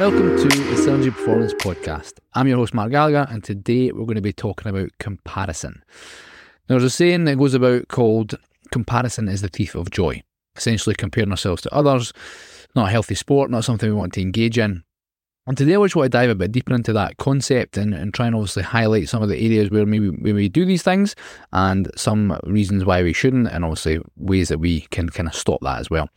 Welcome to the Synergy Performance Podcast. I'm your host, Mark Gallagher, and today we're going to be talking about comparison. Now, there's a saying that goes about called comparison is the thief of joy. Essentially, comparing ourselves to others, not a healthy sport, not something we want to engage in. And today, I just want to dive a bit deeper into that concept and, and try and obviously highlight some of the areas where maybe we may do these things and some reasons why we shouldn't, and obviously ways that we can kind of stop that as well.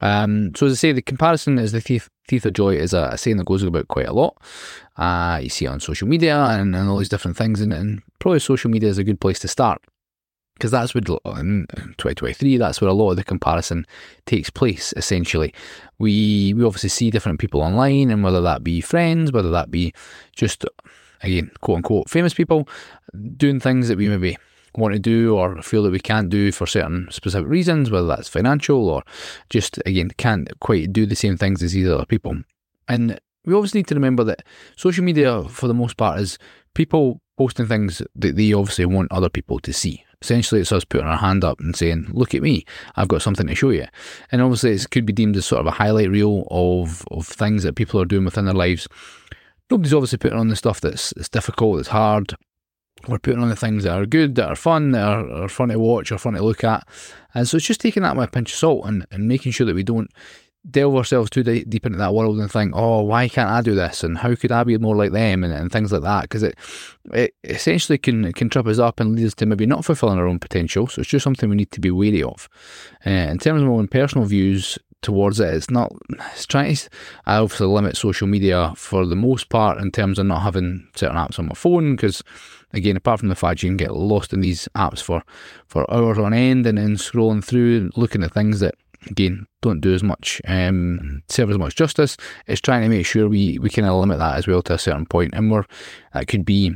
Um, so as I say, the comparison is the thief, thief of joy is a, a saying that goes about quite a lot. Uh, you see it on social media and, and all these different things, and, and probably social media is a good place to start because that's where in 2023 that's where a lot of the comparison takes place essentially we we obviously see different people online and whether that be friends whether that be just again quote unquote famous people doing things that we maybe want to do or feel that we can't do for certain specific reasons, whether that's financial or just, again, can't quite do the same things as these other people. And we always need to remember that social media, for the most part, is people posting things that they obviously want other people to see. Essentially, it's us putting our hand up and saying, Look at me, I've got something to show you. And obviously, it could be deemed as sort of a highlight reel of, of things that people are doing within their lives. Nobody's obviously putting on the stuff that's, that's difficult, that's hard, we're putting on the things that are good, that are fun, that are, are fun to watch or fun to look at. And so it's just taking that with a pinch of salt and, and making sure that we don't delve ourselves too deep into that world and think, oh, why can't I do this? And how could I be more like them? And, and things like that. Because it, it essentially can, can trip us up and lead us to maybe not fulfilling our own potential. So it's just something we need to be wary of. Uh, in terms of my own personal views, towards it. It's not. It's trying to. I obviously limit social media for the most part in terms of not having certain apps on my phone because, again, apart from the fact you can get lost in these apps for for hours on end and then scrolling through, and looking at things that again don't do as much um, serve as much justice. It's trying to make sure we we kind of limit that as well to a certain point, and we're that could be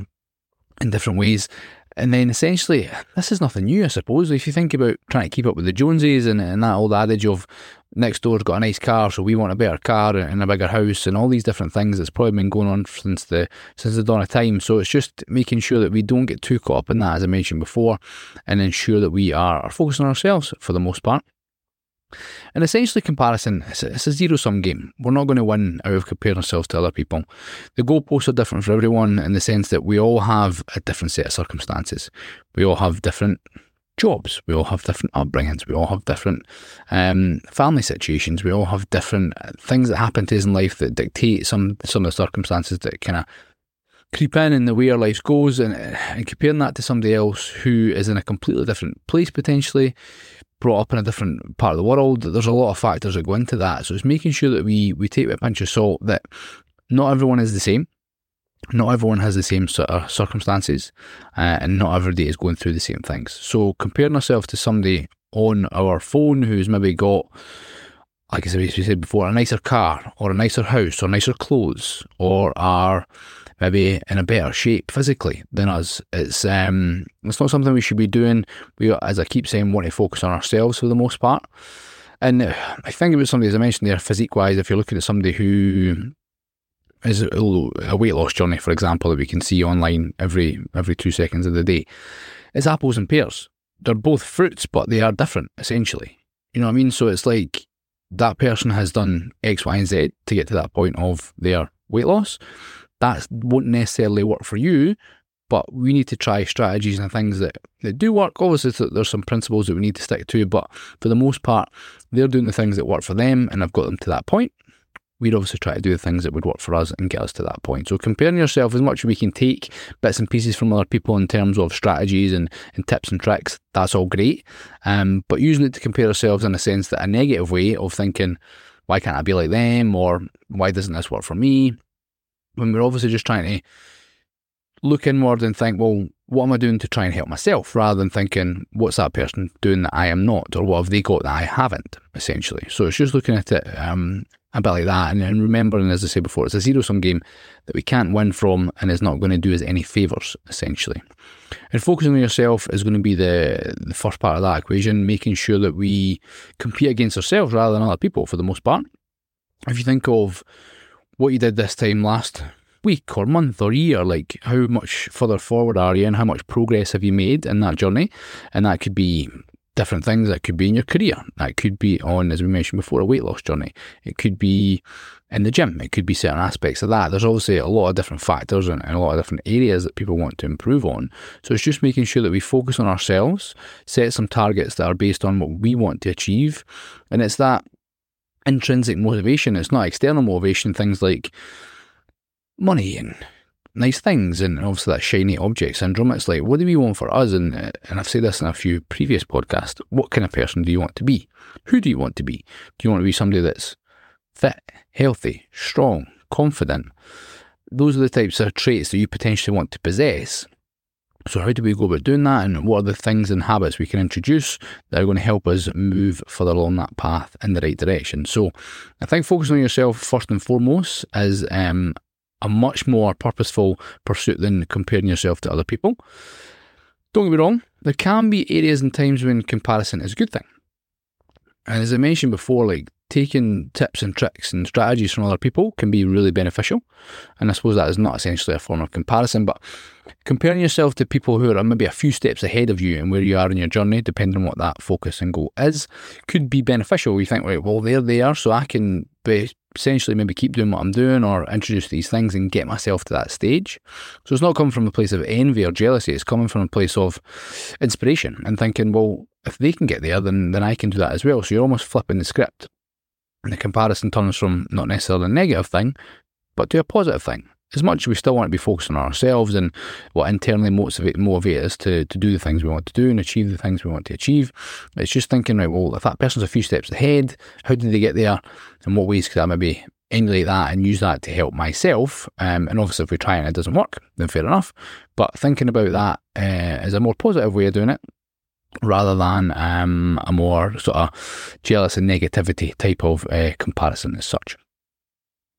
in different ways. And then essentially, this is nothing new, I suppose. If you think about trying to keep up with the Joneses and, and that old adage of next door's got a nice car, so we want a better car and a bigger house and all these different things, it's probably been going on since the since the dawn of time. So it's just making sure that we don't get too caught up in that, as I mentioned before, and ensure that we are, are focused on ourselves for the most part. And essentially, comparison, it's a, a zero sum game. We're not going to win out of comparing ourselves to other people. The goalposts are different for everyone in the sense that we all have a different set of circumstances. We all have different jobs. We all have different upbringings. We all have different um, family situations. We all have different things that happen to us in life that dictate some some of the circumstances that kind of creep in in the way our life goes. And, uh, and comparing that to somebody else who is in a completely different place potentially, brought up in a different part of the world. There's a lot of factors that go into that. So it's making sure that we we take a pinch of salt that not everyone is the same. Not everyone has the same sort of circumstances, uh, and not everybody is going through the same things. So comparing ourselves to somebody on our phone who's maybe got, like I said before, a nicer car or a nicer house or nicer clothes or are maybe in a better shape physically than us. It's um, it's not something we should be doing. We, as I keep saying, want to focus on ourselves for the most part. And I think about somebody, as I mentioned there, physique wise, if you're looking at somebody who is oh, a weight loss journey, for example, that we can see online every every two seconds of the day, it's apples and pears. They're both fruits, but they are different essentially. You know what I mean? So it's like that person has done X, Y, and Z to get to that point of their weight loss that won't necessarily work for you, but we need to try strategies and things that, that do work. Obviously, there's some principles that we need to stick to, but for the most part, they're doing the things that work for them, and I've got them to that point. We'd obviously try to do the things that would work for us and get us to that point. So, comparing yourself as much as we can take bits and pieces from other people in terms of strategies and, and tips and tricks, that's all great. Um, but using it to compare ourselves in a sense that a negative way of thinking, why can't I be like them? Or why doesn't this work for me? when we're obviously just trying to look inward and think, well, what am I doing to try and help myself rather than thinking, what's that person doing that I am not, or what have they got that I haven't, essentially. So it's just looking at it um, a bit like that and, and remembering, as I said before, it's a zero sum game that we can't win from and is not going to do us any favours, essentially. And focusing on yourself is going to be the, the first part of that equation, making sure that we compete against ourselves rather than other people for the most part. If you think of what you did this time last week or month or year, like how much further forward are you and how much progress have you made in that journey? And that could be different things. That could be in your career. That could be oh, on, as we mentioned before, a weight loss journey. It could be in the gym. It could be certain aspects of that. There's obviously a lot of different factors and, and, a lot of different areas that people want to improve on. So it's just making sure that we focus on ourselves, set some targets that are based on what we want to achieve. And it's that intrinsic motivation. It's not external motivation, things like money and nice things and obviously that shiny object syndrome. It's like, what do we want for us? And, and I've said this in a few previous podcasts. What kind of person do you want to be? Who do you want to be? Do you want to be somebody that's fit, healthy, strong, confident? Those are the types of traits that you potentially want to possess. So, how do we go about doing that? And what are the things and habits we can introduce that are going to help us move further along that path in the right direction? So, I think focusing on yourself first and foremost is um, a much more purposeful pursuit than comparing yourself to other people. Don't get me wrong, there can be areas and times when comparison is a good thing. And as I mentioned before, like taking tips and tricks and strategies from other people can be really beneficial. And I suppose that is not essentially a form of comparison, but comparing yourself to people who are maybe a few steps ahead of you and where you are in your journey, depending on what that focus and goal is, could be beneficial. You think, right, well, they're there, so I can be essentially maybe keep doing what I'm doing or introduce these things and get myself to that stage. So it's not coming from a place of envy or jealousy, it's coming from a place of inspiration and thinking, well, if they can get there, then, then I can do that as well. So you're almost flipping the script. And the comparison turns from not necessarily a negative thing, but to a positive thing. As much as we still want to be focused on ourselves and what internally motivate, motivate us to, to do the things we want to do and achieve the things we want to achieve, it's just thinking, right, well, if that person's a few steps ahead, how did they get there? and what ways could I maybe emulate that and use that to help myself? Um, and obviously, if we try and it doesn't work, then fair enough. But thinking about that uh, as a more positive way of doing it, rather than um, a more sort of jealous and negativity type of uh, comparison as such.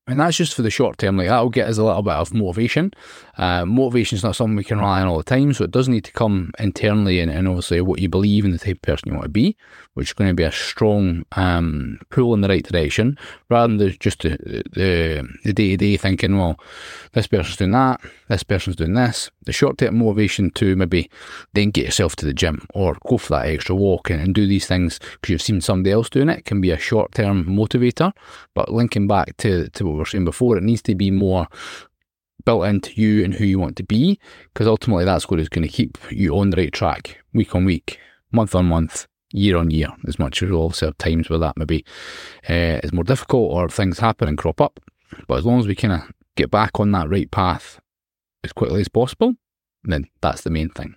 And that's just for the short term. Like that'll get us a little bit of motivation. Uh, motivation is not something we can rely on all the time, so it does need to come internally and, and obviously what you believe in the type of person you want to be, which is going to be a strong um, pull in the right direction, rather than just the the day to day thinking, well, this person's doing that, this person's doing this. The short term motivation to maybe then get yourself to the gym or go for that extra walk and, and do these things because you've seen somebody else doing it can be a short term motivator. But linking back to to we were saying before, it needs to be more built into you and who you want to be, because ultimately that's what is going to keep you on the right track week on week, month on month, year on year. As much as we'll also have times where that maybe uh, is more difficult or things happen and crop up, but as long as we kind of get back on that right path as quickly as possible, then that's the main thing.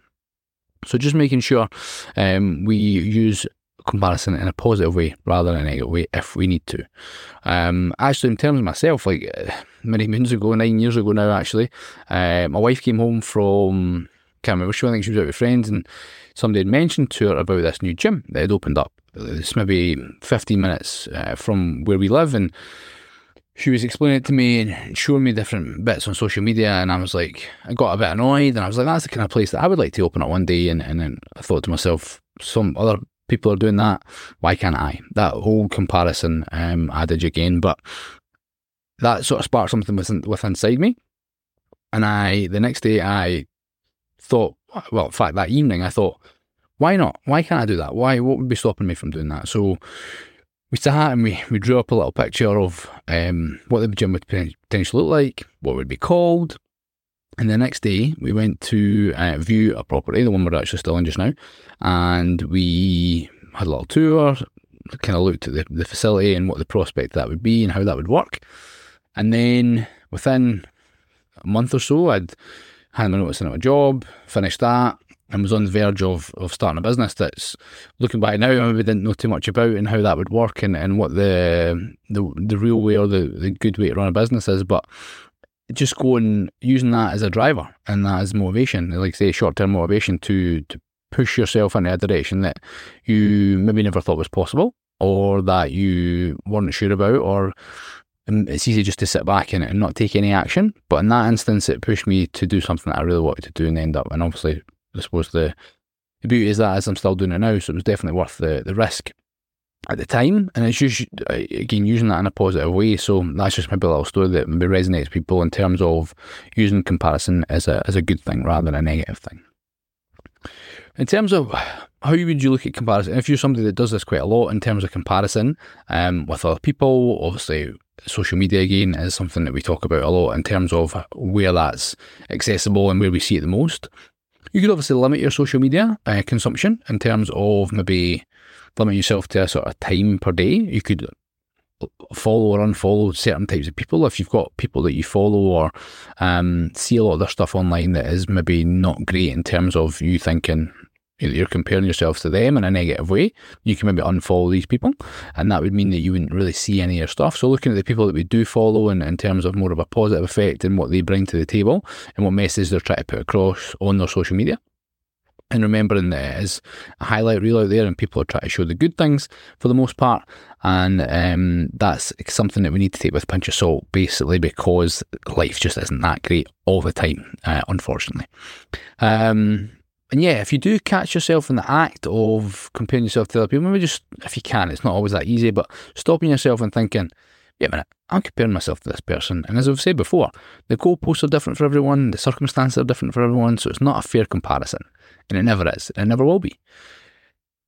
So just making sure um, we use comparison in a positive way rather than a negative way if we need to. Um, actually, in terms of myself, like uh, many moons ago, nine years ago now, actually, uh, my wife came home from can't remember one. I think she was out with friends, and somebody had mentioned to her about this new gym that had opened up. It's maybe 15 minutes uh, from where we live, and she was explaining it to me and showing me different bits on social media, and I was like, I got a bit annoyed, and I was like, that's the kind of place that I would like to open up one day. And, and then I thought to myself, some other people are doing that. Why can't I? That whole comparison um, adage again, but that sort of sparked something within, within inside me. And I, the next day, I thought, well, in fact, that evening, I thought, why not? Why can't I do that? Why? What would be stopping me from doing that? So we sat and we, we drew up a little picture of um, what the gym would potentially look like, what it would be called, and the next day, we went to uh, view a property, the one we're actually still in just now, and we had a little tour, kind of looked at the, the facility and what the prospect that would be and how that would work. And then within a month or so, I'd had my notice in a job, finished that, and was on the verge of, of starting a business that's looking back now, I maybe didn't know too much about and how that would work and, and what the, the the real way or the, the good way to run a business is. But just going using that as a driver and that as motivation, like say short term motivation to to push yourself in a direction that you hmm. maybe never thought was possible or that you weren't sure about or um, it's easy just to sit back and, and not take any action. But in that instance it pushed me to do something that I really wanted to do and end up and obviously I suppose the the beauty is that as I'm still doing it now, so it was definitely worth the, the risk at the time, and it's just again using that in a positive way. So that's just maybe a little story that maybe resonates with people in terms of using comparison as a as a good thing rather than a negative thing. In terms of how would you look at comparison? If you're somebody that does this quite a lot in terms of comparison um, with other people, obviously social media again is something that we talk about a lot in terms of where that's accessible and where we see it the most. You could obviously limit your social media uh, consumption in terms of maybe limit yourself to a sort of time per day. You could follow or unfollow certain types of people. If you've got people that you follow or um, see a lot of their stuff online that is maybe not great in terms of you thinking you're comparing yourself to them in a negative way, you can maybe unfollow these people. And that would mean that you wouldn't really see any of their stuff. So looking at the people that we do follow in, in terms of more of a positive effect and what they bring to the table and what message they're trying to put across on their social media. And remembering that is a highlight reel out there and people are trying to show the good things for the most part. And um, that's something that we need to take with a pinch of salt, basically, because life just isn't that great all the time, uh, unfortunately. Um, and yeah, if you do catch yourself in the act of comparing yourself to other people, maybe just, if you can, it's not always that easy, but stopping yourself and thinking, yeah, a minute, I'm comparing myself to this person. And as I've said before, the goalposts are different for everyone, the circumstances are different for everyone, so it's not a fair comparison. And it never is, and it never will be.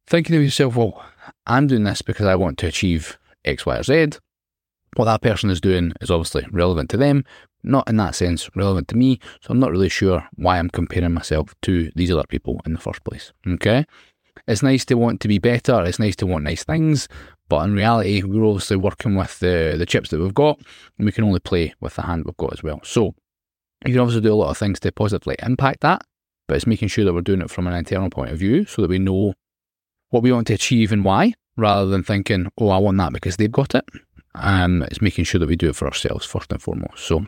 Thinking of yourself, well, I'm doing this because I want to achieve X, Y, or Z. What that person is doing is obviously relevant to them, not in that sense relevant to me. So I'm not really sure why I'm comparing myself to these other people in the first place. Okay. It's nice to want to be better. It's nice to want nice things. But in reality, we're obviously working with the, the chips that we've got, and we can only play with the hand we've got as well. So you can obviously do a lot of things to positively impact that, but it's making sure that we're doing it from an internal point of view so that we know what we want to achieve and why, rather than thinking, oh, I want that because they've got it. Um, it's making sure that we do it for ourselves first and foremost. So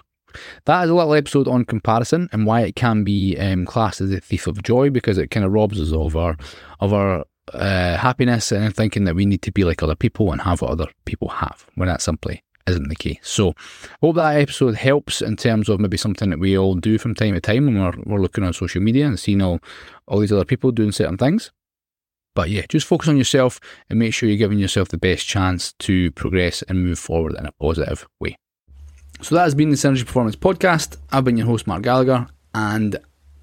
that is a little episode on comparison and why it can be um, classed as a thief of joy because it kind of robs us of our of our uh, happiness and thinking that we need to be like other people and have what other people have when that simply isn't the case. So, hope that episode helps in terms of maybe something that we all do from time to time when we're, we're looking on social media and seeing all, all these other people doing certain things. But yeah, just focus on yourself and make sure you're giving yourself the best chance to progress and move forward in a positive way. So that has been the Synergy Performance Podcast. I've been your host, Mark Gallagher, and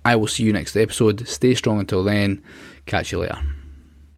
I will see you next episode. Stay strong until then. Catch you later.